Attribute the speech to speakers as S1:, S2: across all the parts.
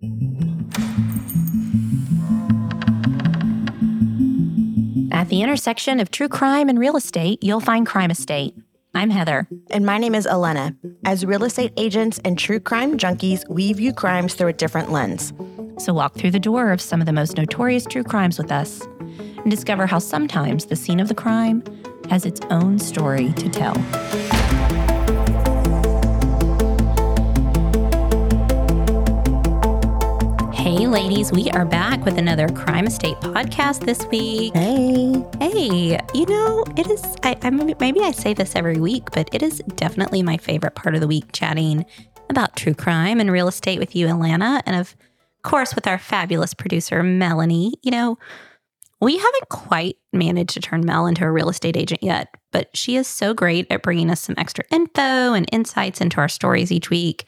S1: At the intersection of true crime and real estate, you'll find Crime Estate. I'm Heather.
S2: And my name is Elena. As real estate agents and true crime junkies, we view crimes through a different lens.
S1: So walk through the door of some of the most notorious true crimes with us and discover how sometimes the scene of the crime has its own story to tell. Hey, ladies, we are back with another Crime Estate podcast this week.
S2: Hey.
S1: Hey, you know, it is, I, I, maybe I say this every week, but it is definitely my favorite part of the week chatting about true crime and real estate with you, Alana, and of course with our fabulous producer, Melanie. You know, we haven't quite managed to turn Mel into a real estate agent yet, but she is so great at bringing us some extra info and insights into our stories each week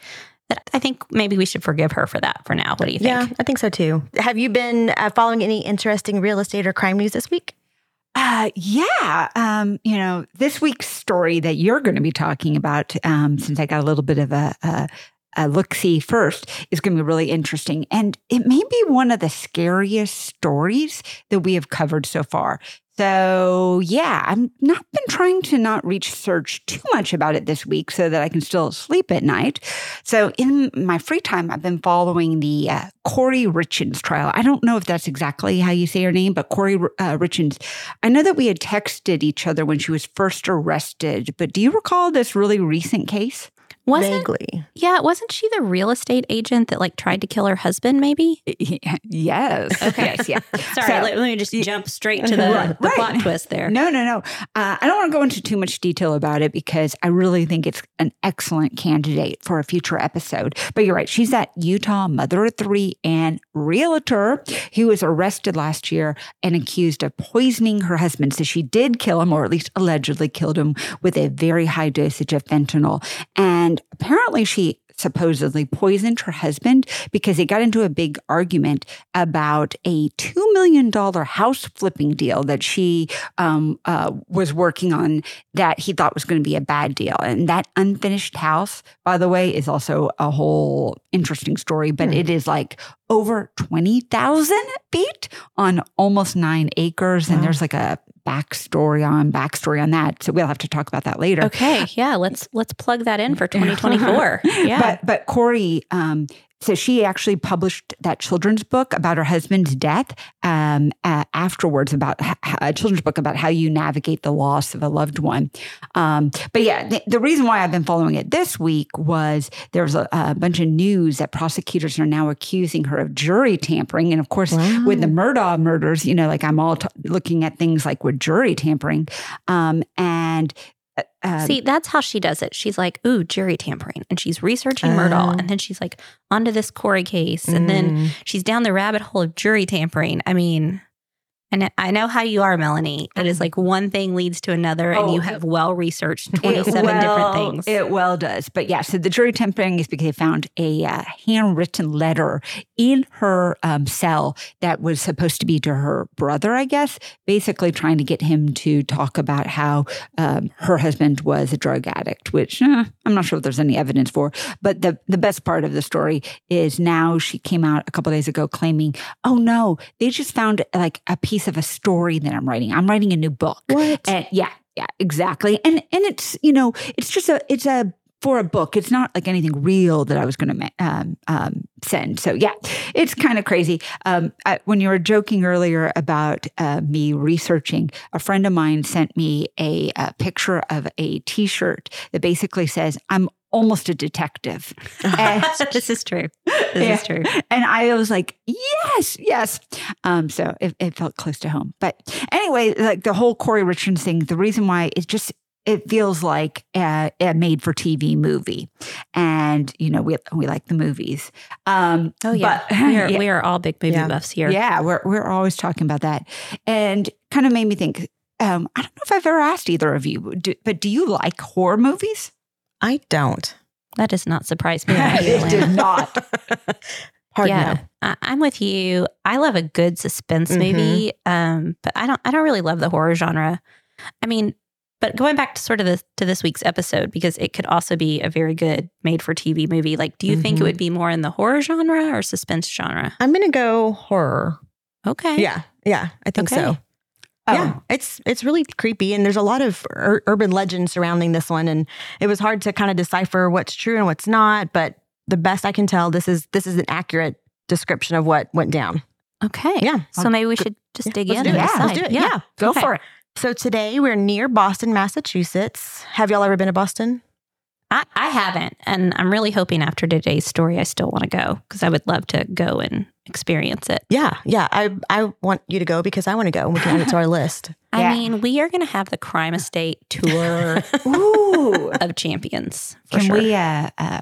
S1: that I think maybe we should forgive her for that for now. What do you think?
S2: Yeah, I think so too. Have you been uh, following any interesting real estate or crime news this week?
S3: Uh, yeah. Um, you know, this week's story that you're going to be talking about, um, since I got a little bit of a, a, a look see first, is going to be really interesting. And it may be one of the scariest stories that we have covered so far. So yeah, I've not been trying to not reach search too much about it this week so that I can still sleep at night. So in my free time, I've been following the uh, Kouri Richins trial. I don't know if that's exactly how you say her name, but Kouri uh, Richins. I know that we had texted each other when she was first arrested, but do you recall this really recent case?
S1: Wasn't,
S2: Vaguely.
S1: Yeah, wasn't she the real estate agent that like tried to kill her husband? Maybe.
S3: Yes.
S1: Okay.
S3: Yes. Yeah.
S1: Sorry,
S3: So-
S1: let, let me just jump straight to the,
S3: Right,
S1: the plot twist there.
S3: No, no, no. Uh, I don't want to go into too much detail about it because I really think it's an excellent candidate for a future episode. But you're right. She's that Utah mother of three and realtor who was arrested last year and accused of poisoning her husband. So she did kill him, or at least allegedly killed him with a very high dosage of fentanyl. And apparently she supposedly poisoned her husband because they got into a big argument about a $2 million house flipping deal that she um, uh, was working on that he thought was going to be a bad deal. And that unfinished house, by the way, is also a whole interesting story, but
S2: Hmm.
S3: it is like over 20,000 feet on almost nine acres. And there's like a backstory on backstory on that. So we'll have to talk about that later.
S1: Okay, yeah, let's let's plug that in for 2024. Yeah.
S3: But but Kouri, um, so she actually published that children's book about her husband's death um, uh, afterwards about a children's book about how you navigate the loss of a loved one. Um, but yeah, the, the reason why I've been following it this week was there was a, a bunch of news that prosecutors are now accusing her of jury tampering, and of course with the Murdaugh murders, you know, like I'm all t- looking at things like with jury tampering, um, and. Uh, uh,
S1: See, that's how she does it. She's like, ooh, jury tampering. And she's researching.
S2: Oh.
S1: And then she's like, onto this Kouri case. And then
S2: Mm.
S1: she's down the rabbit hole of jury tampering. I mean, and I know how you are, Melanie. It is like one thing leads to another, and
S3: Oh.
S1: you have well researched 27
S3: well-
S1: different things.
S3: It well does. But yeah, so the jury tampering is because they found a uh, handwritten letter in her um, cell that was supposed to be to her brother, I guess, basically trying to get him to talk about how um, her husband was a drug addict, which eh, I'm not sure if there's any evidence for. But the, the best part of the story is now she came out a couple days ago claiming, oh no, they just found like a piece of a story that I'm writing. I'm writing a new book.
S2: What?
S3: And yeah, yeah, exactly. And and it's you know it's just a it's a for a book. It's not like anything real that I was going to um, um, send. So yeah, it's kind of crazy. Um, I, when you were joking earlier about uh, me researching, a friend of mine sent me a, a picture of a T-shirt that basically says "I'm almost a detective." And-
S1: this is true. This
S3: Yeah.
S1: is true.
S3: and I was like, yes, yes. Um, so it, it felt close to home. But anyway, like the whole Kouri Richards thing, the reason why it just it feels like a, a made for TV movie, and you know we we like the movies. Um,
S1: Oh, yeah.
S3: but-
S1: we, are,
S3: yeah.
S1: we are all big movie
S2: Yeah.
S1: buffs here.
S3: Yeah, we're we're always talking about that, and kind of made me think. Um, I don't know if I've ever asked either of you, do, but do you like horror movies?
S2: I don't.
S1: That does not surprise me. about
S3: it did not.
S2: Hard
S1: yeah,
S2: no.
S1: I, I'm with you. I love a good suspense
S2: Mhm.
S1: movie, um, but I don't. I don't really love the horror genre. I mean, But going back to sort of the to this week's episode, because it could also be a very good made for TV movie. Like, do you think it
S2: Mhm.
S1: would be more in the horror genre or suspense genre?
S2: I'm gonna go horror.
S1: Okay.
S2: Yeah, yeah, I think
S1: Okay.
S2: so. Oh. Yeah, it's it's really creepy, and there's a lot of ur- urban legends surrounding this one, and it was hard to kind of decipher what's true and what's not. But the best I can tell, this is this is an accurate description of what went down.
S1: Okay.
S2: Yeah.
S1: So maybe we should just
S2: Yeah,
S1: dig
S2: let's
S1: in.
S2: do it.
S3: Yeah,
S2: let's do it. Yeah.
S3: Go
S1: Okay.
S3: for it.
S2: So today we're near Boston, Massachusetts. Have y'all ever been to Boston?
S1: I, I haven't. And I'm really hoping after today's story, I still want to go because I would love to go and experience it.
S2: Yeah, yeah. I I want you to go because I want to go, and we can add it to our list.
S1: I
S3: Yeah.
S1: mean, we are going to have the crime estate tour
S3: Ooh.
S1: of champions. For
S3: Can
S1: sure.
S3: we uh, uh,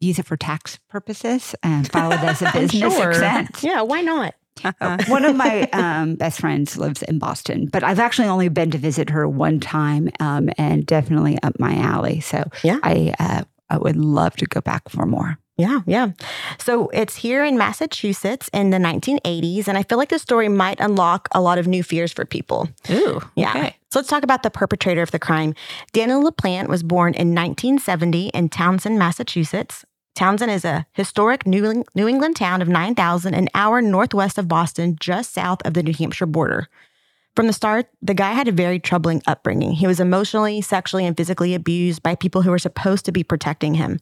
S3: use it for tax purposes and file it as a business
S2: Sure.
S3: expense?
S2: Yeah, why not?
S1: Uh-huh.
S3: One of my um, best friends lives in Boston, but I've actually only been to visit her one time, um, and definitely up my alley. So
S2: Yeah.
S3: I uh, I would love to go back for more.
S2: Yeah, yeah. So it's here in Massachusetts in the 1980s, and I feel like this story might unlock a lot of new fears for people.
S1: Ooh.
S2: Yeah.
S1: Okay.
S2: So let's talk about the perpetrator of the crime. Daniel LaPlante was born in 1970 in Townsend, Massachusetts. Townsend is a historic New, New England town of 9,000, an hour northwest of Boston, just south of the New Hampshire border. From the start, the guy had a very troubling upbringing. He was emotionally, sexually, and physically abused by people who were supposed to be protecting him.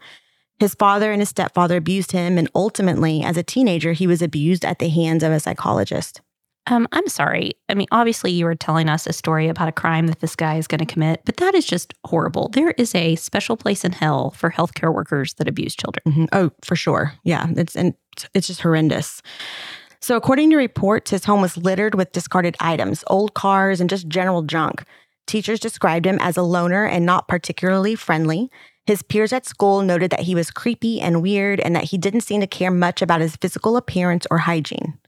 S2: His father and his stepfather abused him, and ultimately, as a teenager, he was abused at the hands of a psychologist.
S1: Um, I'm sorry. I mean, obviously, you were telling us a story about a crime that this guy is going to commit, but that is just horrible. There is a special place in hell for healthcare workers that abuse children.
S2: Mhm. Oh, for sure. Yeah, it's and it's just horrendous. So, according to reports, his home was littered with discarded items, old cars, and just general junk. Teachers described him as a loner and not particularly friendly. His peers at school noted that he was creepy and weird and that he didn't seem to care much about his physical appearance or hygiene.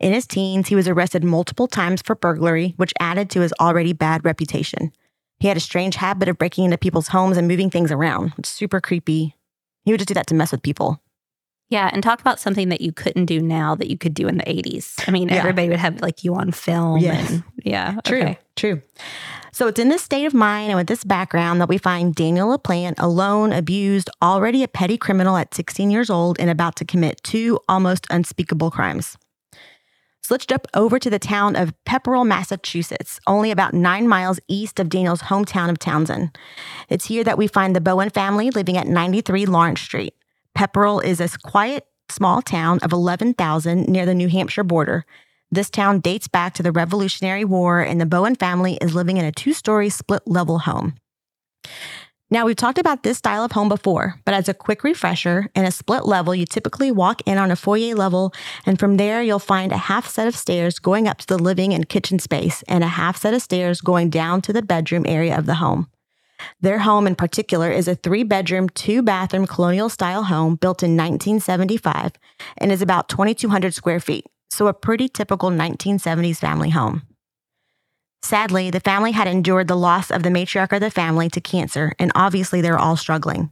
S2: In his teens, he was arrested multiple times for burglary, which added to his already bad reputation. He had a strange habit of breaking into people's homes and moving things around. It's super creepy. He would just do that to mess with people.
S1: Yeah, and talk about something that you couldn't do now that you could do in the 80s. I mean,
S2: Yeah.
S1: everybody would have like you on film.
S2: Yes.
S1: And, yeah.
S2: True,
S1: Okay.
S2: true. So it's in this state of mind and with this background that we find Daniel LaPlante alone, abused, already a petty criminal at 16 years old, and about to commit two almost unspeakable crimes. So let's jump over to the town of Pepperell, Massachusetts, only about nine miles east of Daniel's hometown of Townsend. It's here that we find the Bowen family living at 93 Lawrence Street. Pepperell is a quiet, small town of 11,000 near the New Hampshire border. This town dates back to the Revolutionary War, and the Bowen family is living in a two story split level home. Now, we've talked about this style of home before, but as a quick refresher, in a split level, you typically walk in on a foyer level, and from there, you'll find a half set of stairs going up to the living and kitchen space, and a half set of stairs going down to the bedroom area of the home. Their home in particular is a three bedroom, two bathroom colonial style home built in 1975 and is about 2,200 square feet. So, a pretty typical 1970s family home. Sadly, the family had endured the loss of the matriarch of the family to cancer, and obviously they're all struggling.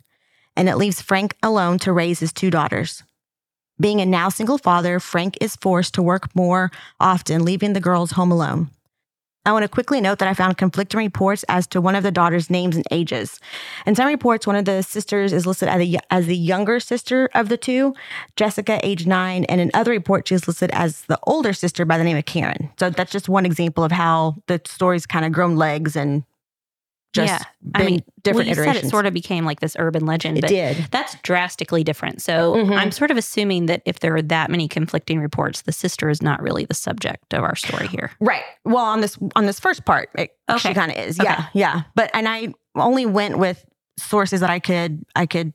S2: And it leaves Frank alone to raise his two daughters. Being a now single father, Frank is forced to work more often, leaving the girls home alone. I want to quickly note that I found conflicting reports as to one of the daughters' names and ages. In some reports, one of the sisters is listed as, as the younger sister of the two, Jessica, age nine, and in other reports, she's listed as the older sister by the name of Karen. So that's just one example of how the story's kind of grown legs and just
S1: Yeah. I mean,
S2: different
S1: well, you
S2: iterations.
S1: said it sort of became like this urban legend,
S2: It
S1: but
S2: did.
S1: that's drastically different. So
S2: Mhm.
S1: I'm sort of assuming that if there are that many conflicting reports, the sister is not really the subject of our story here.
S2: Right. Well, on this on this first part, it, she kind of is.
S1: Okay.
S2: Yeah, yeah. But and I only went with sources that I could I could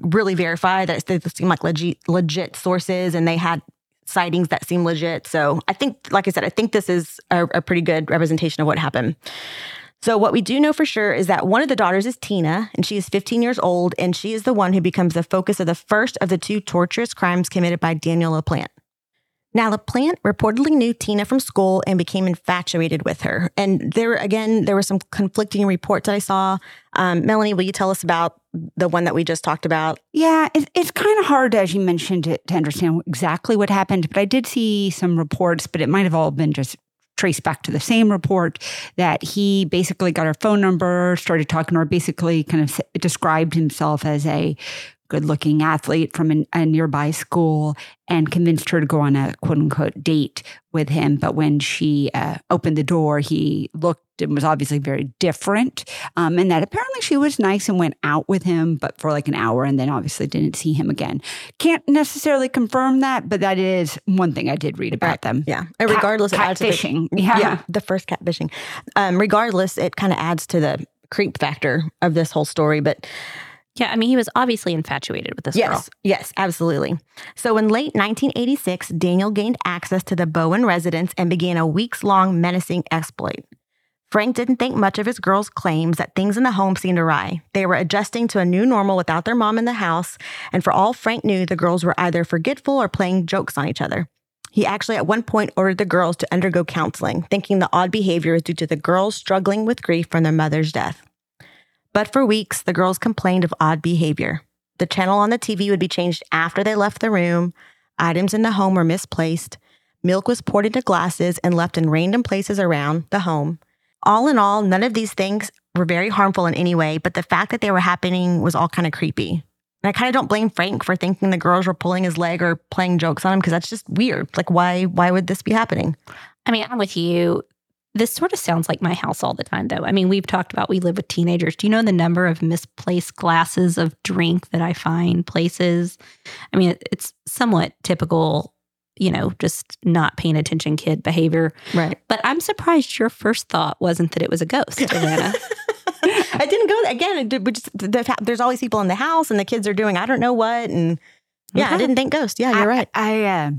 S2: really verify that they seem like legit legit sources, and they had sightings that seem legit. So I think, like I said, I think this is a, a pretty good representation of what happened. So, what we do know for sure is that one of the daughters is Tina, and she is 15 years old, and she is the one who becomes the focus of the first of the two torturous crimes committed by Daniel LaPlante. Now, LaPlante reportedly knew Tina from school and became infatuated with her. And there, again, there were some conflicting reports that I saw. Um, Melanie, will you tell us about the one that we just talked about?
S3: Yeah, it's, it's kind of hard, as you mentioned, to, to understand exactly what happened. But I did see some reports, but it might have all been just traced back to the same report that he basically got her phone number, started talking to her, basically kind of described himself as a good looking athlete from an, a nearby school and convinced her to go on a quote unquote date with him. But when she uh, opened the door, he looked and was obviously very different. Um, and that apparently she was nice and went out with him, but for like an hour and then obviously didn't see him again. Can't necessarily confirm that, but that is one thing I did read about them.
S2: Yeah. And regardless,
S3: cat,
S2: adds to the-
S3: fishing. yeah.
S2: yeah, the first catfishing. Um, regardless, it kind of adds to the creep factor of this whole story. But
S1: Yeah, I mean, he was obviously infatuated with this girl.
S2: yes, yes, absolutely. So in late 1986, Daniel gained access to the Bowen residence and began a weeks long menacing exploit. Frank didn't think much of his girls' claims that things in the home seemed awry. They were adjusting to a new normal without their mom in the house, and for all Frank knew, the girls were either forgetful or playing jokes on each other. He actually at one point ordered the girls to undergo counseling, thinking the odd behavior was due to the girls struggling with grief from their mother's death. But for weeks, the girls complained of odd behavior. The channel on the TV would be changed after they left the room, items in the home were misplaced, milk was poured into glasses and left in random places around the home. All in all, none of these things were very harmful in any way, but the fact that they were happening was all kind of creepy. And I kind of don't blame Frank for thinking the girls were pulling his leg or playing jokes on him because that's just weird. Like, why? Why would this be happening?
S1: I mean, I'm with you. This sort of sounds like my house all the time, though. I mean, we've talked about we live with teenagers. Do you know the number of misplaced glasses of drink that I find places? I mean, it's somewhat typical, you know, just not paying attention kid behavior.
S2: Right.
S1: But I'm surprised your first thought wasn't that it was a ghost, Alana.
S2: I didn't go again. It, did- we just, the, fa- there's always people in the house, and the kids are doing I don't know what, and yeah, I didn't think ghost. Yeah, you're
S3: I,
S2: right.
S3: I, uh,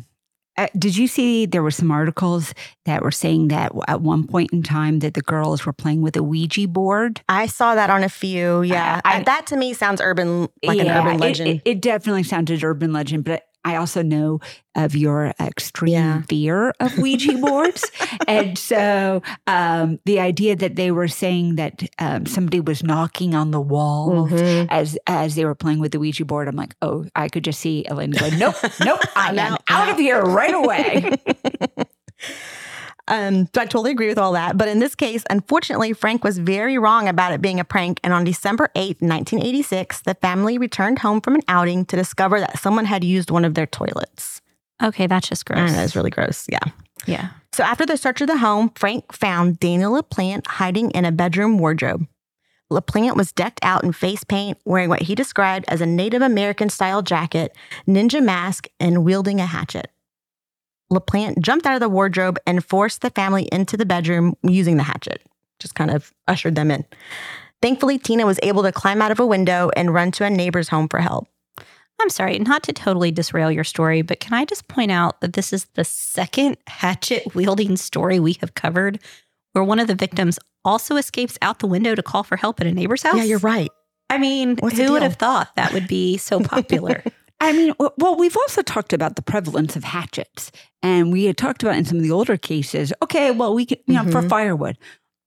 S3: uh, did you see there were some articles that were saying that at one point in time that the girls were playing with a Ouija board?
S2: I saw that on a few. Yeah,
S3: I- I-
S2: that to me sounds urban, like an
S3: Yeah,
S2: urban
S3: it-
S2: legend.
S3: It, it definitely sounded urban legend, but I also know of your extreme
S2: Yeah.
S3: fear of Ouija boards. and so um, the idea that they were saying that um, somebody was knocking on the wall
S2: Mhm.
S3: as as they were playing with the Ouija board, I'm like, oh, I could just see Elaine going, nope, nope, I'm
S2: I'm out,
S3: out, of here right away.
S2: Um, so I totally agree with all that. But in this case, unfortunately, Frank was very wrong about it being a prank. And on December 8th, 1986, the family returned home from an outing to discover that someone had used one of their toilets.
S1: okay, that's just gross.
S2: I know, it's really gross. Yeah.
S1: yeah.
S2: So after the search of the home, Frank found Daniel LaPlante hiding in a bedroom wardrobe. LaPlante was decked out in face paint, wearing what he described as a Native American style jacket, ninja mask, and wielding a hatchet. LaPlante jumped out of the wardrobe and forced the family into the bedroom using the hatchet, just kind of ushered them in. Thankfully, Tina was able to climb out of a window and run to a neighbor's home for help.
S1: I'm sorry, not to totally disrail your story, but can I just point out that this is the second hatchet wielding story we have covered where one of the victims also escapes out the window to call for help at a neighbor's house?
S2: Yeah, you're right.
S1: I mean,
S2: What's
S1: who would have thought that would be so popular?
S3: I mean, well, we've also talked about the prevalence of hatchets, and we had talked about in some of the older cases. Okay, well, we can, you know, for
S2: Mhm.
S3: firewood.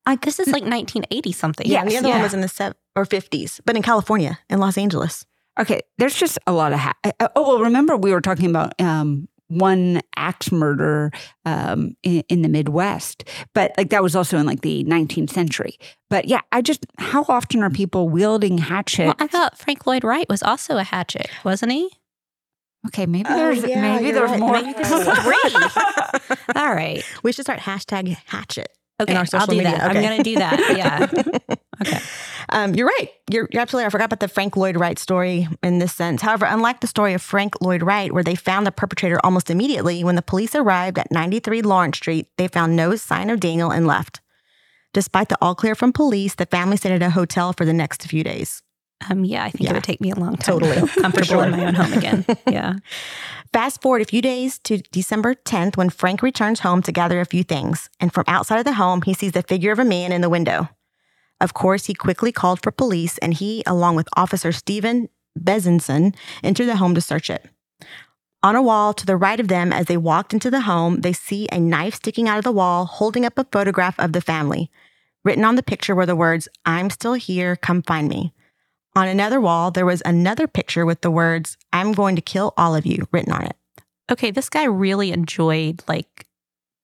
S1: like this is like 1980 something.
S2: Yeah, the other one was in the sev- or 50s, but in California, in Los Angeles.
S3: Okay, there's just a lot of. Ha- uh, oh, well, remember we were talking about um, one axe murder um, in, in the Midwest, but like that was also in like the 19th century. But yeah, I just how often are people wielding hatchets?
S1: Well, I thought Frank Lloyd Wright was also a hatchet, wasn't he?
S3: Okay, maybe
S2: Oh,
S3: there's
S2: yeah,
S3: maybe there's
S2: right.
S3: more.
S1: Maybe this is three. All right.
S2: We should start hashtag hatchet.
S1: Okay,
S2: our
S1: I'll do
S2: media.
S1: that. I'm going to do that. Yeah. Okay.
S2: Um, you're right. You're, you're absolutely right. I forgot about the Frank Lloyd Wright story in this sense. However, unlike the story of Frank Lloyd Wright, where they found the perpetrator almost immediately, when the police arrived at 93 Lawrence Street, they found no sign of Daniel and left. Despite the all clear from police, the family stayed at a hotel for the next few days.
S1: Um, yeah, I think
S2: Yeah.
S1: it would take me a long time
S2: Totally.
S1: to feel comfortable
S2: sure.
S1: in my own home again. Yeah.
S2: Fast forward a few days to December 10th when Frank returns home to gather a few things. And from outside of the home, he sees the figure of a man in the window. Of course, he quickly called for police, and he, along with Officer Stephen Bezinson, entered the home to search it. On a wall to the right of them, as they walked into the home, they see a knife sticking out of the wall, holding up a photograph of the family. Written on the picture were the words, I'm still here, come find me. On another wall, there was another picture with the words, I'm going to kill all of you, written on it.
S1: Okay, this guy really enjoyed like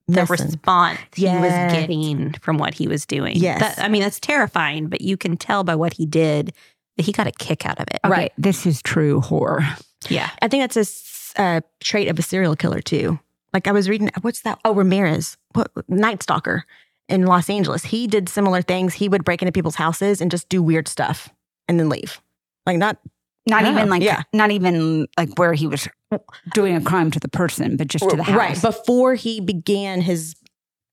S1: the
S2: Listen.
S1: response he was getting from what he was doing.
S2: Yes.
S1: That, I mean, that's terrifying, but you can tell by what he did that he got a kick out of it.
S3: Okay,
S2: Right.
S3: This is true horror.
S1: Yeah.
S2: I think that's a uh, trait of a serial killer too. Like I was reading, what's that? Oh, Ramirez, what, Night Stalker in Los Angeles. He did similar things. He would break into people's houses and just do weird stuff and then leave. Like not
S3: Not
S2: Yeah.
S3: even like
S2: Yeah.
S3: not even like where he was doing a crime to the person, but just to the house.
S2: right before he began his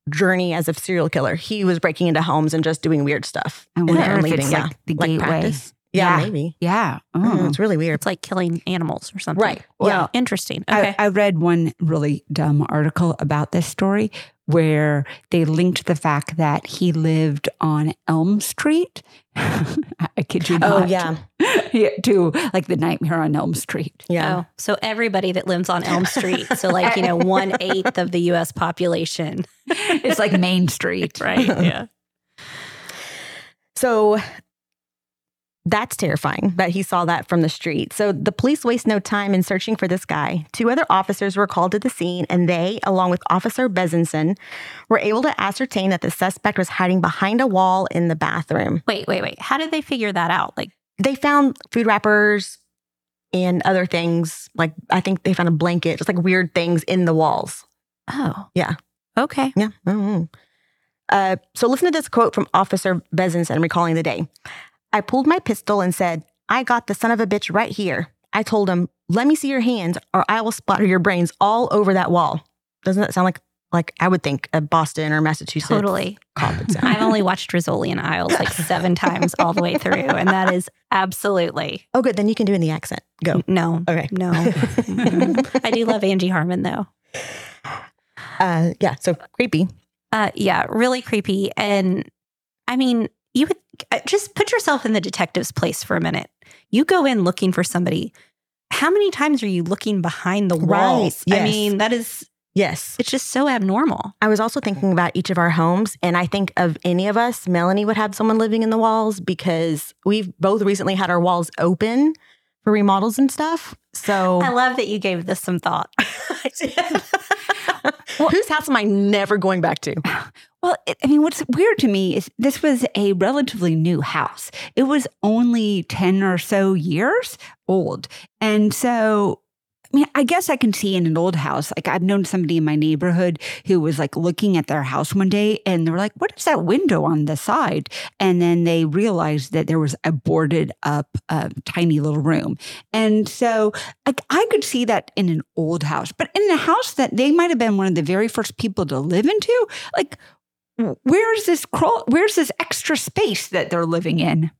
S2: journey as a serial killer. He was breaking into homes and just doing weird stuff
S3: I
S2: and
S3: wonder
S2: then
S3: if
S2: leaving.
S3: it's
S2: yeah,
S3: like the
S2: Like
S3: gateway.
S2: practice. Yeah,
S3: Yeah.
S2: maybe.
S3: Yeah.
S2: Mm,
S3: Oh.
S2: it's really weird.
S1: It's like killing animals or something.
S2: Right.
S3: Well,
S1: Interesting. Okay.
S3: I, I read one really dumb article about this story where they linked the fact that he lived on Elm Street. I kid you
S2: oh,
S3: not.
S2: Oh yeah,
S3: yeah. To like the Nightmare on Elm Street.
S2: yeah.
S1: Oh, so everybody that lives on Elm Street, so like, you know, one eighth of the US population.
S3: It's like Main Street.
S1: Right. Yeah.
S2: So that's terrifying that he saw that from the street. So the police waste no time in searching for this guy. Two other officers were called to the scene, and they, along with Officer Bezinson, were able to ascertain that the suspect was hiding behind a wall in the bathroom.
S1: Wait, wait, wait. How did they figure that out? Like,
S2: They found food wrappers and other things. Like I think they found a blanket, just like weird things in the walls.
S1: oh.
S2: Yeah.
S1: Okay.
S2: Yeah. Don't. Uh, so listen to this quote from Officer Bezinson recalling the day. I pulled my pistol and said, I got the son of a bitch right here. I told him, let me see your hands or I will splatter your brains all over that wall. Doesn't that sound like like I would think a Boston or Massachusetts
S1: Totally.
S2: cop would sound?
S1: I've only watched Rizzoli and Isles like seven times all the way through, and that is absolutely
S2: oh, good. Then you can do it in the accent. Go.
S1: no,
S2: Okay.
S1: no. I do love Angie Harmon though.
S2: Uh, yeah. So creepy.
S1: Uh, yeah, really creepy. And I mean, you would uh, just put yourself in the detective's place for a minute. You go in looking for somebody. How many times are you looking behind the
S2: Right,
S1: walls? I mean, that is,
S2: Yes.
S1: it's just so abnormal.
S2: I was also thinking about each of our homes, and I think of any of us, Melanie would have someone living in the walls because we've both recently had our walls open for remodels and stuff. So,
S1: I love that you gave this some thought.
S2: whose house am I never going back to?
S3: Well, it, I mean, what's weird to me is this was a relatively new house. It was only 10 or so years old. And so, I mean, I guess I can see in an old house, like I've known somebody in my neighborhood who was like looking at their house one day and they were like, what is that window on the side? And then they realized that there was a boarded up uh, tiny little room. And so like I could see that in an old house, but in a house that they might have been one of the very first people to live into, like where's this crawl where's this extra space that they're living in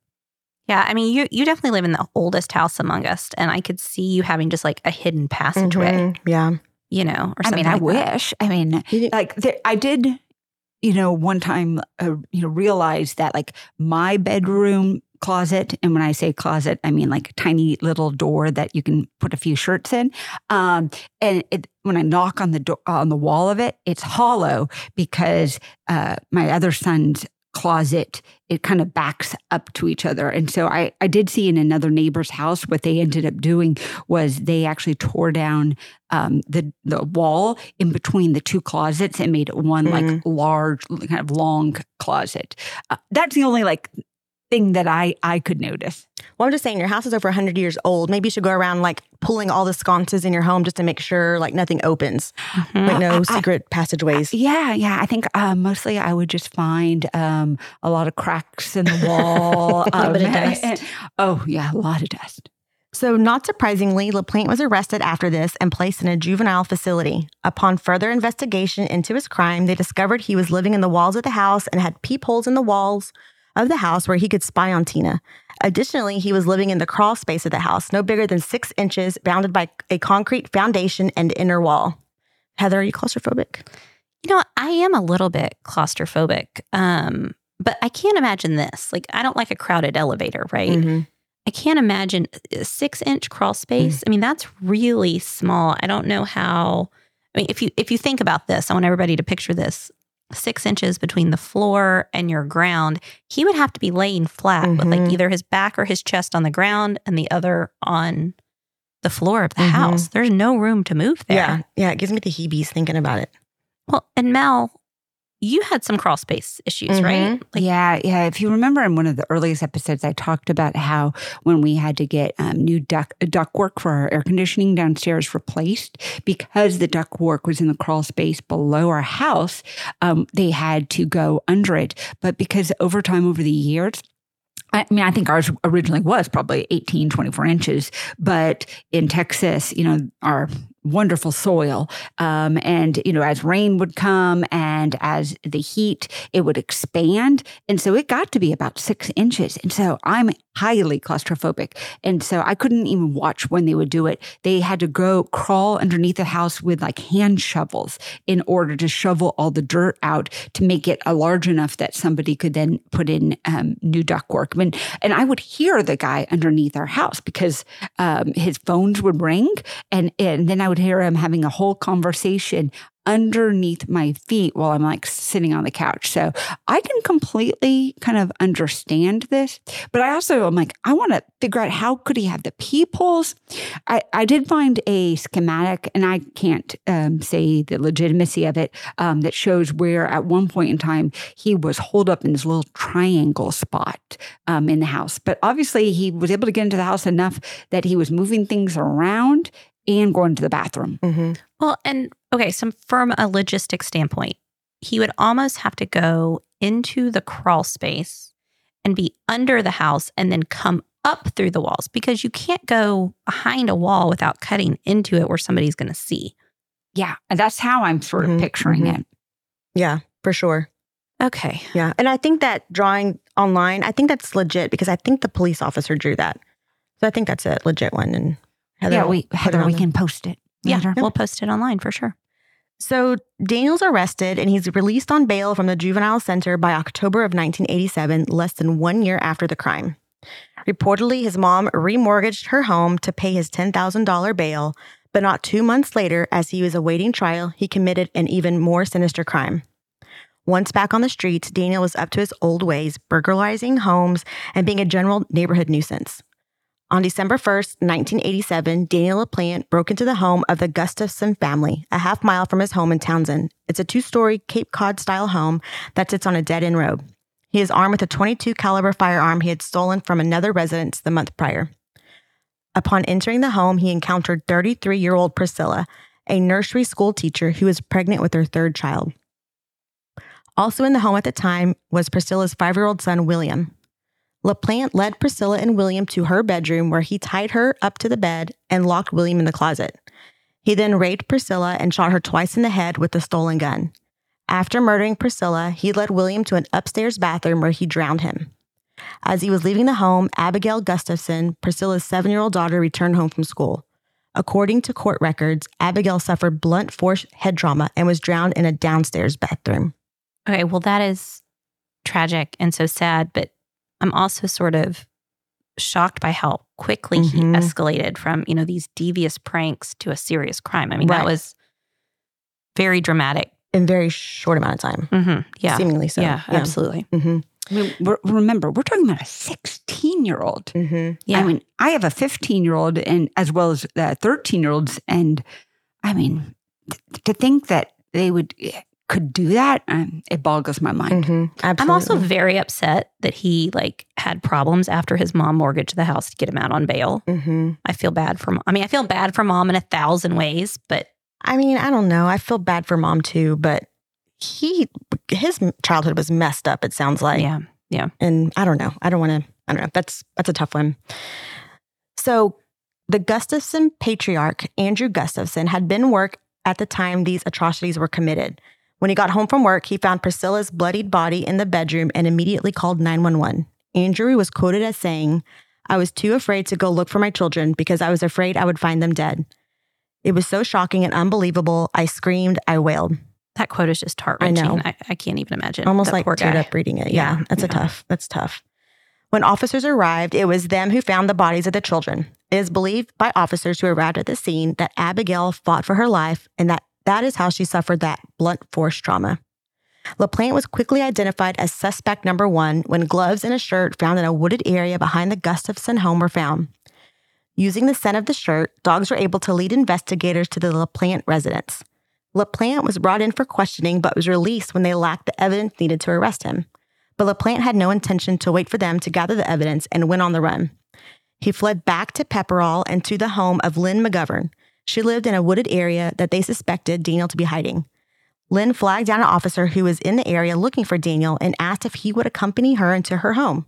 S1: Yeah, I mean, you you definitely live in the oldest house among us, and I could see you having just like a hidden passageway,
S2: Mhm. Yeah.
S1: you know, or
S3: i
S1: something.
S3: mean i
S1: like that.
S3: wish i mean like there, i did you know one time uh, you know realize that like my bedroom closet and when i say closet i mean like a tiny little door that you can put a few shirts in um and it when i knock on the door on the wall of it it's hollow because uh my other son's closet it kind of backs up to each other and so i i did see in another neighbor's house what they ended up doing was they actually tore down um, the the wall in between the two closets and made it one like
S2: Mhm.
S3: large kind of long closet. Uh, that's the only like thing that I I could notice.
S2: Well, I'm just saying, your house is over 100 years old. Maybe you should go around like pulling all the sconces in your home just to make sure like nothing opens,
S1: Mhm.
S2: like no
S3: I- I-
S2: secret passageways.
S3: Yeah, yeah. I think uh, mostly I would just find um, a lot of cracks in the wall.
S1: A little bit of
S3: um,
S1: dust.
S3: oh yeah, a lot of dust.
S2: So, not surprisingly, LaPlante was arrested after this and placed in a juvenile facility. Upon further investigation into his crime, they discovered he was living in the walls of the house and had peepholes in the walls of the house where he could spy on Tina. Additionally, he was living in the crawl space of the house, no bigger than six inches, bounded by a concrete foundation and inner wall. Heather, are you claustrophobic?
S1: You know, I am a little bit claustrophobic, um, but I can't imagine this. Like, I don't like a crowded elevator, right?
S2: Mhm.
S1: I can't imagine a six inch crawl space. I mean, that's really small. I don't know how. I mean, if you if you think about this, I want everybody to picture this: six inches between the floor and your ground. He would have to be laying flat with like
S2: Mhm.
S1: either his back or his chest on the ground and the other on the floor of the
S2: Mhm.
S1: house. There's no room to move there.
S2: Yeah. Yeah. It gives me the heebies thinking about it.
S1: Well, and Mel, you had some crawl space issues, right?
S3: Like, yeah, yeah. If you remember in one of the earliest episodes, I talked about how when we had to get um, new duct ductwork for our air conditioning downstairs replaced because the ductwork was in the crawl space below our house, um, they had to go under it. But because over time, over the years, I mean, I think ours originally was probably 18, 24 inches, but in Texas, you know, our wonderful soil. Um, and, you know, as rain would come and as the heat, it would expand. And so it got to be about six inches. And so I'm highly claustrophobic. And so I couldn't even watch when they would do it. They had to go crawl underneath the house with like hand shovels in order to shovel all the dirt out to make it a large enough that somebody could then put in um, new ductwork. Mean, and I would hear the guy underneath our house because um, his phones would ring and, and then I would would hear him having a whole conversation underneath my feet while I'm like sitting on the couch. So I can completely kind of understand this, but I also am like, I want to figure out how could he have the peepholes. I, I did find a schematic, and I can't um, say the legitimacy of it, um, that shows where at one point in time he was holed up in this little triangle spot um, in the house. But obviously he was able to get into the house enough that he was moving things around and going to the bathroom.
S1: Mm-hmm. Well, and okay, so from a logistic standpoint, he would almost have to go into the crawl space and be under the house and then come up through the walls because you can't go behind a wall without cutting into it where somebody's going to see.
S3: Yeah, that's how I'm sort of mm-hmm. picturing mm-hmm. it.
S2: Yeah, for sure.
S1: Okay.
S2: Yeah. And I think that drawing online, I think that's legit because I think the police officer drew that. So I think that's a legit one. And
S3: Heather, yeah, we Heather, we can post it.
S1: Yeah, later. we'll post it online for sure.
S2: So Daniel's arrested and he's released on bail from the juvenile center by October of 1987, less than one year after the crime. Reportedly, his mom remortgaged her home to pay his $10,000 bail, but not two months later, as he was awaiting trial, he committed an even more sinister crime. Once back on the streets, Daniel was up to his old ways, burglarizing homes and being a general neighborhood nuisance. On December 1st, 1987, Daniel LaPlante broke into the home of the Gustafson family, a half mile from his home in Townsend. It's a two-story Cape Cod style home that sits on a dead-end road. He is armed with a 22 caliber firearm he had stolen from another residence the month prior. Upon entering the home, he encountered 33-year-old Priscilla, a nursery school teacher who was pregnant with her third child. Also in the home at the time was Priscilla's 5-year-old son William. LaPlante led Priscilla and William to her bedroom where he tied her up to the bed and locked William in the closet. He then raped Priscilla and shot her twice in the head with the stolen gun. After murdering Priscilla, he led William to an upstairs bathroom where he drowned him. As he was leaving the home, Abigail Gustafson, Priscilla's seven year old daughter, returned home from school. According to court records, Abigail suffered blunt force head trauma and was drowned in a downstairs bathroom.
S1: Okay, well, that is tragic and so sad, but I'm also sort of shocked by how quickly mm-hmm. he escalated from, you know, these devious pranks to a serious crime. I mean, right. that was very dramatic.
S2: In very short amount of time.
S1: Mm-hmm. Yeah.
S2: Seemingly so.
S1: Yeah, yeah. absolutely.
S2: Mm-hmm.
S3: I mean, remember, we're talking about a 16 year old.
S2: Mm-hmm.
S3: Yeah. I mean, I have a 15 year old and as well as 13 year olds. And I mean, to think that they would could do that, um, it boggles my mind.
S2: Mm-hmm.
S1: I'm also very upset that he like had problems after his mom mortgaged the house to get him out on bail.
S2: Mm-hmm.
S1: I feel bad for. I mean, I feel bad for mom in a thousand ways, but
S2: I mean, I don't know. I feel bad for mom too, but he his childhood was messed up. It sounds like.
S1: Yeah, yeah.
S2: And I don't know. I don't want to. I don't know. That's that's a tough one. So the Gustafson patriarch Andrew Gustafson had been work at the time these atrocities were committed. When he got home from work, he found Priscilla's bloodied body in the bedroom and immediately called 911. Andrew was quoted as saying, I was too afraid to go look for my children because I was afraid I would find them dead. It was so shocking and unbelievable. I screamed, I wailed.
S1: That quote is just heart wrenching. I know. I, I, can't even imagine.
S2: Almost like teared guy. up reading it. Yeah, yeah that's yeah. a tough. That's tough. When officers arrived, it was them who found the bodies of the children. It is believed by officers who arrived at the scene that Abigail fought for her life and that that is how she suffered that blunt force trauma. LaPlante was quickly identified as suspect number one when gloves and a shirt found in a wooded area behind the Gustafson home were found. Using the scent of the shirt, dogs were able to lead investigators to the LaPlante residence. LaPlante was brought in for questioning but was released when they lacked the evidence needed to arrest him. But LaPlante had no intention to wait for them to gather the evidence and went on the run. He fled back to Pepperell and to the home of Lynn McGovern. She lived in a wooded area that they suspected Daniel to be hiding. Lynn flagged down an officer who was in the area looking for Daniel and asked if he would accompany her into her home.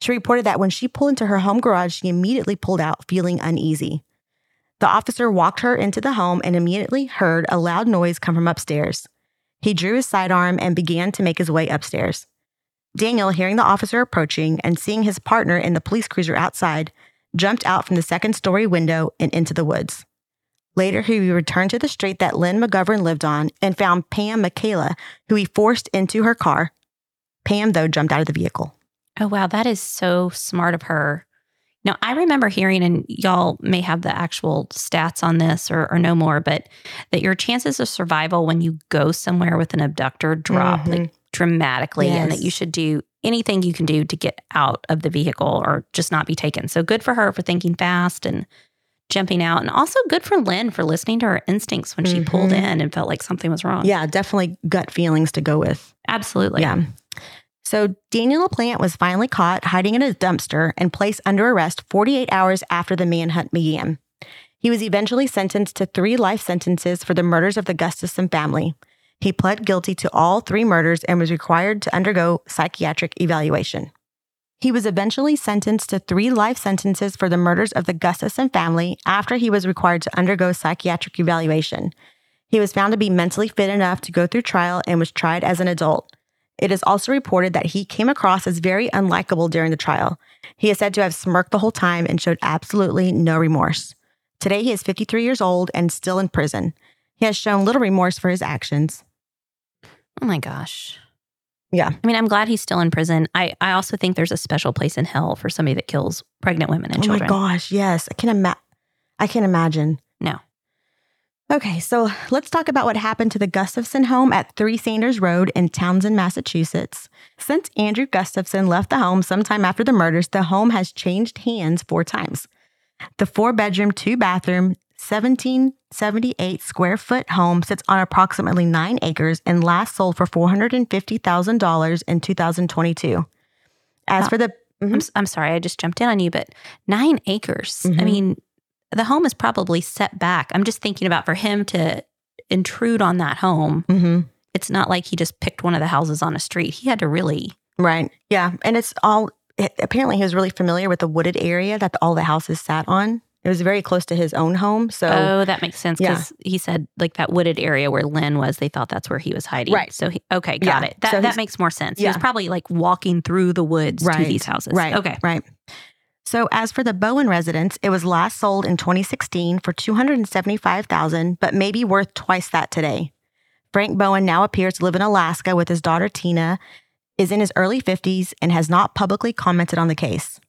S2: She reported that when she pulled into her home garage, she immediately pulled out, feeling uneasy. The officer walked her into the home and immediately heard a loud noise come from upstairs. He drew his sidearm and began to make his way upstairs. Daniel, hearing the officer approaching and seeing his partner in the police cruiser outside, jumped out from the second story window and into the woods. Later, he returned to the street that Lynn McGovern lived on and found Pam Michaela, who he forced into her car. Pam, though, jumped out of the vehicle.
S1: Oh, wow. That is so smart of her. Now, I remember hearing, and y'all may have the actual stats on this or, or no more, but that your chances of survival when you go somewhere with an abductor drop
S2: Mhm.
S1: like dramatically, and that you should do anything you can do to get out of the vehicle or just not be taken. So good for her for thinking fast and jumping out. And also good for Lynn for listening to her instincts when she pulled
S2: Mhm.
S1: in and felt like something was wrong.
S2: Yeah, definitely gut feelings to go with.
S1: Absolutely.
S2: yeah. So Daniel LaPlante was finally caught hiding in a dumpster and placed under arrest 48 hours after the manhunt began. He was eventually sentenced to three life sentences for the murders of the Gustafson family. He pled guilty to all three murders and was required to undergo psychiatric evaluation. He was eventually sentenced to three life sentences for the murders of the Gustafson family after he was required to undergo psychiatric evaluation. He was found to be mentally fit enough to go through trial and was tried as an adult. It is also reported that he came across as very unlikable during the trial. He is said to have smirked the whole time and showed absolutely no remorse. Today, he is 53 years old and still in prison. He has shown little remorse for his actions.
S1: Oh my gosh.
S2: Yeah.
S1: I mean, I'm glad he's still in prison. I, I also think there's a special place in hell for somebody that kills pregnant women and
S2: oh
S1: children.
S2: Oh my gosh, yes. I can I can imagine.
S1: No.
S2: Okay, so let's talk about what happened to the Gustafson home at 3 Sanders Road in Townsend, Massachusetts. Since Andrew Gustafson left the home sometime after the murders, the home has changed hands four times. The four bedroom, two bathroom, 1778 square foot home sits on approximately nine acres and last sold for $450,000 in 2022. As
S1: Wow.
S2: for the
S1: I'm, s- I'm sorry, I just jumped in on you, but nine acres. I
S2: Mhm.
S1: mean, the home is probably set back. I'm just thinking about for him to intrude on that home.
S2: Mhm.
S1: It's not like he just picked one of the houses on a street. He had to really.
S2: Right. Yeah. And it's all, apparently, he was really familiar with the wooded area that all the houses sat on. It was very close to his own home. So,
S1: oh, that makes sense
S2: yeah.
S1: because he said like that wooded area where Lynn was. They thought that's where he was hiding.
S2: Right.
S1: So he, okay, got
S2: Yeah.
S1: it. That
S2: So
S1: that makes more sense. Yeah. He was probably like walking through the woods to these houses.
S2: right.
S1: Okay.
S2: Right. So, as for the Bowen residence, it was last sold in 2016 for 275000 but may be worth twice that today. Frank Bowen now appears to live in Alaska with his daughter Tina, is in his early 50s, and has not publicly commented on the case.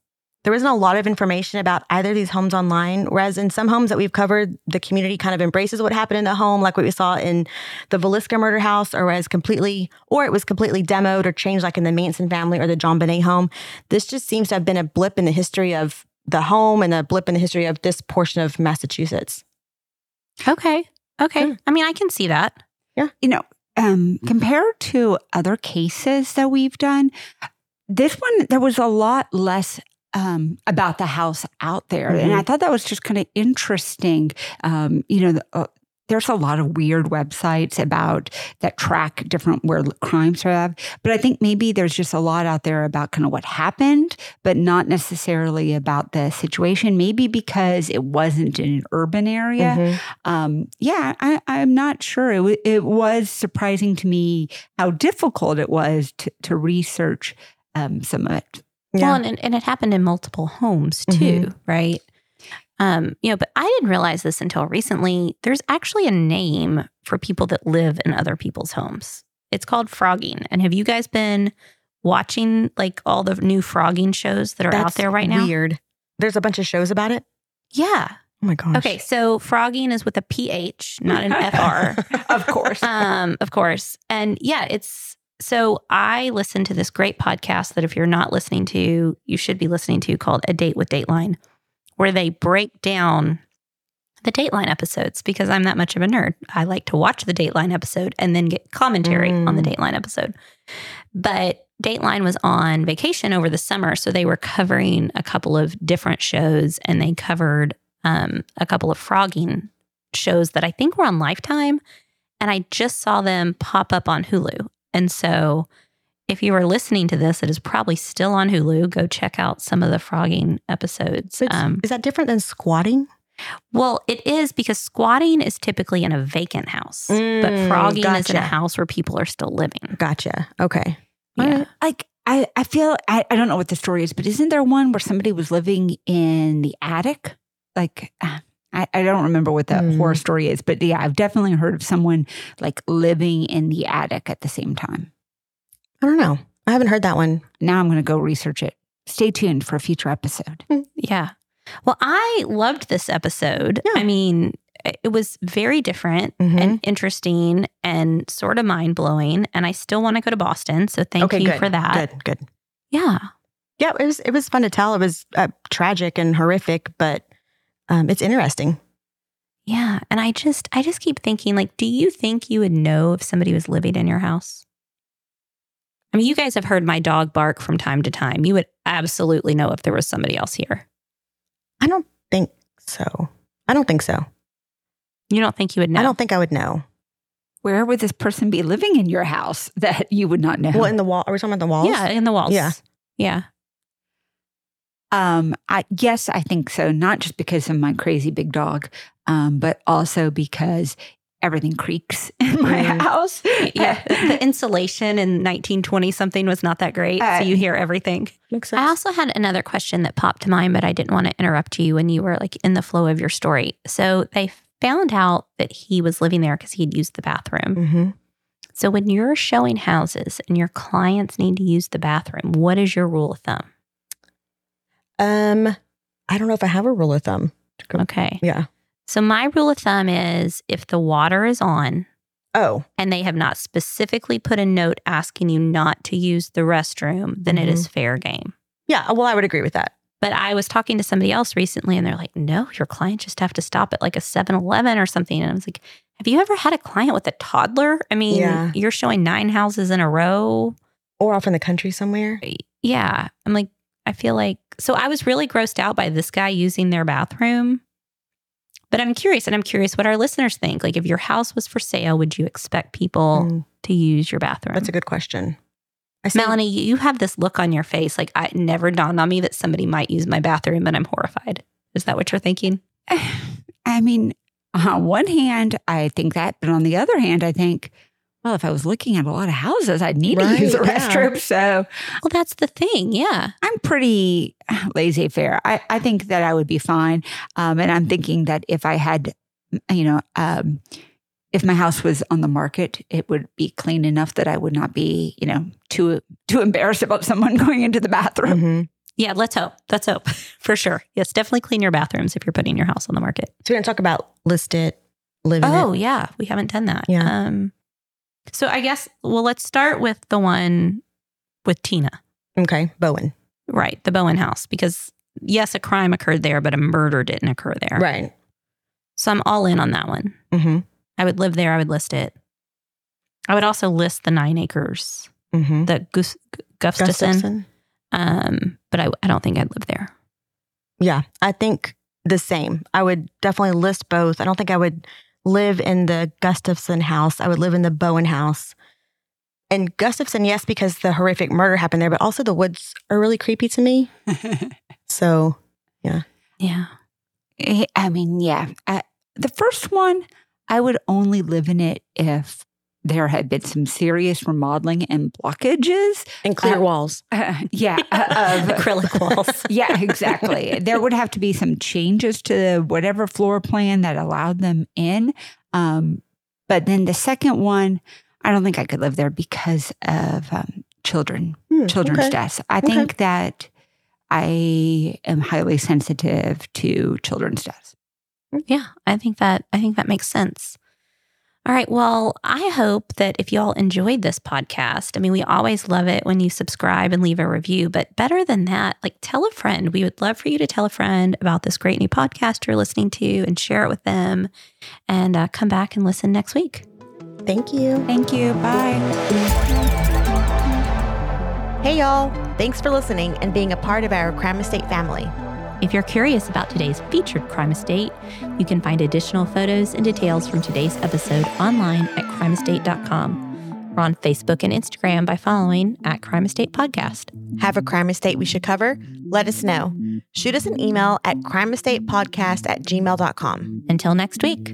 S2: There isn't a lot of information about either of these homes online, whereas in some homes that we've covered, the community kind of embraces what happened in the home, like what we saw in the Villisca murder house, or as completely, or it was completely demoed or changed, like in the Manson family or the JonBenét home. This just seems to have been a blip in the history of the home and a blip in the history of this portion of Massachusetts.
S1: Okay. Okay.
S2: Yeah.
S1: I mean, I can see that. Yeah.
S3: You know, um, compared to other cases that we've done, this one there was a lot less um, about the house out there, and I thought that was just kind of interesting. Um, you know, the, uh, there's a lot of weird websites about that track different where crimes are but I think maybe there's just a lot out there about kind of what happened, but not necessarily about the situation. Maybe because it wasn't in an urban area
S2: Mhm.
S3: um, yeah, I, I'm not sure. It, wa- it was surprising to me how difficult it was to, to research um, some of it.
S2: Yeah.
S1: Well, and, and it happened in multiple homes too, right? Um, you know, but I didn't realize this until recently. There's actually a name for people that live in other people's homes. It's called phrogging. And have you guys been watching like all the new phrogging shows that are out there right now?
S2: Weird. There's a bunch of shows about it.
S1: Yeah.
S2: Oh my gosh.
S1: Okay. So phrogging is with a PH, not an FR.
S3: of course.
S1: um, of course. And yeah, it's so I listened to this great podcast that if you're not listening to, you should be listening to called A Date with Dateline, where they break down the Dateline episodes because I'm that much of a nerd. I like to watch the Dateline episode and then get commentary on the
S2: Mm.
S1: Dateline episode. But Dateline was on vacation over the summer, so they were covering a couple of different shows and they covered um, a couple of phrogging shows that I think were on Lifetime. And I just saw them pop up on Hulu. And so if you are listening to this, it is probably still on Hulu. Go check out some of the phrogging episodes. Um,
S2: is that different than squatting?
S1: well, it is because squatting is typically in a vacant house, but
S2: Mm,
S1: phrogging is in a house where people are still living.
S2: Gotcha. Okay.
S1: Yeah.
S3: Like I, I feel I, I don't know what the story is, but isn't there one where somebody was living in the attic? Like uh, I, I don't remember what the
S2: Hmm.
S3: horror story is, but yeah, I've definitely heard of someone like living in the attic at the same time.
S2: I don't know. I haven't heard that one.
S3: Now I'm going to go research it. Stay tuned for a future episode.
S1: Yeah. Well, I loved this episode.
S2: Yeah.
S1: I mean, it was very different
S2: Mhm.
S1: and interesting and sort of mind blowing. And I still want to go to Boston. So thank
S2: okay,
S1: you
S2: good.
S1: for that.
S2: Good. Good.
S1: Yeah.
S2: Yeah, it was. It was fun to tell. It was uh, tragic and horrific, but um, it's interesting.
S1: Yeah. And I just, I just keep thinking, like, do you think you would know if somebody was living in your house? I mean, you guys have heard my dog bark from time to time. You would absolutely know if there was somebody else here.
S2: I don't think so. I don't think so.
S1: You don't think you would know?
S2: I don't think I would know.
S3: Where would this person be living in your house that you would not know?
S2: Well, in the wall. Are we talking about the walls?
S1: Yeah, in the walls.
S2: Yeah.
S1: Yeah.
S3: Um, I yes, I think so. Not just because of my crazy big dog, um, but also because everything creaks in my
S2: Mm.
S3: house.
S1: Yeah. the insulation in 1920 something was not that great.
S3: Uh,
S1: so you hear everything.
S2: Makes
S1: I also had another question that popped to mind, but I didn't want to interrupt you when you were like in the flow of your story. So they found out that he was living there because he'd used the bathroom.
S2: hmm
S1: So when you're showing houses and your clients need to use the bathroom, what is your rule of thumb?
S2: Um, I don't know if I have a rule of thumb.
S1: Okay.
S2: Yeah.
S1: So my rule of thumb is if the water is on
S2: Oh,
S1: and they have not specifically put a note asking you not to use the restroom, then it is fair game.
S2: yeah. Well, I would agree with that.
S1: But I was talking to somebody else recently and they're like, no, your client just have to stop at like a 7 Eleven or something. And I was like, have you ever had a client with a toddler? I mean,
S2: Yeah.
S1: you're showing nine houses in a row.
S2: Or off in the country somewhere.
S1: Yeah. I'm like, I feel like, so I was really grossed out by this guy using their bathroom. But I'm curious, and I'm curious what our listeners think. Like, if your house was for sale, would you expect people
S2: Mm,
S1: to use your bathroom?
S2: that's a good question. I see-
S1: Melanie, you have this look on your face. Like, I it never dawned on me that somebody might use my bathroom, and I'm horrified. Is that what you're thinking?
S3: I mean, on one hand, I think that, but on the other hand, I think, well, if I was looking at a lot of houses, I'd need
S2: Right,
S3: to use a
S2: yeah.
S3: restroom. So
S1: Well, that's the thing. Yeah.
S3: I'm pretty laissez faire. I, I think that I would be fine. Um, and I'm thinking that if I had, you know, um, if my house was on the market, it would be clean enough that I would not be, you know, too too embarrassed about someone going into the bathroom.
S2: Mhm.
S1: Yeah. Let's hope. Let's hope for sure. Yes. Definitely clean your bathrooms if you're putting your house on the market.
S2: So we're gonna talk about list it, live
S1: Oh,
S2: it.
S1: yeah. We haven't done that.
S2: Yeah.
S1: Um, so I guess, well, let's start with the one with Tina,
S2: Okay, Bowen.
S1: right? The Bowen house, because yes, a crime occurred there, but a murder didn't occur there.
S2: Right.
S1: So I'm all in on that one.
S2: Mm-hmm.
S1: I would live there. I would list it. I would also list the nine acres,
S2: Mm-hmm.
S1: the Gus- Gustafson. Um, but I, I don't think I'd live there.
S2: Yeah, I think the same. I would definitely list both. I don't think I would live in the Gustafson house. I would live in the Bowen house. And Gustafson, yes, because the horrific murder happened there, but also the woods are really creepy to me. So,
S1: Yeah.
S3: Yeah. I mean, yeah. Uh, the first one, I would only live in it if there had been some serious remodeling and blockages.
S2: and clear
S3: Uh,
S2: walls.
S3: Uh, yeah, uh, of
S1: Acrylic walls.
S3: yeah, exactly. there would have to be some changes to whatever floor plan that allowed them in. Um, but then the second one, I don't think I could live there because of um, children,
S2: Hmm,
S3: children's
S2: okay.
S3: deaths. I
S2: Okay.
S3: think that I am highly sensitive to children's deaths.
S1: Yeah, I think that I think that makes sense. All right. Well, I hope that if y'all enjoyed this podcast, I mean, we always love it when you subscribe and leave a review, but better than that, like tell a friend. We would love for you to tell a friend about this great new podcast you're listening to and share it with them and uh, come back and listen next week.
S2: Thank you.
S3: Thank you. Bye.
S2: Hey, y'all. Thanks for listening and being a part of our Crime Estate family.
S1: If you're curious about today's featured crime estate, you can find additional photos and details from today's episode online at crimeestate.com or on Facebook and Instagram by following at Crime Estate Podcast.
S2: Have a crime estate we should cover? Let us know. Shoot us an email at crimeestatepodcast at gmail.com.
S1: Until next week.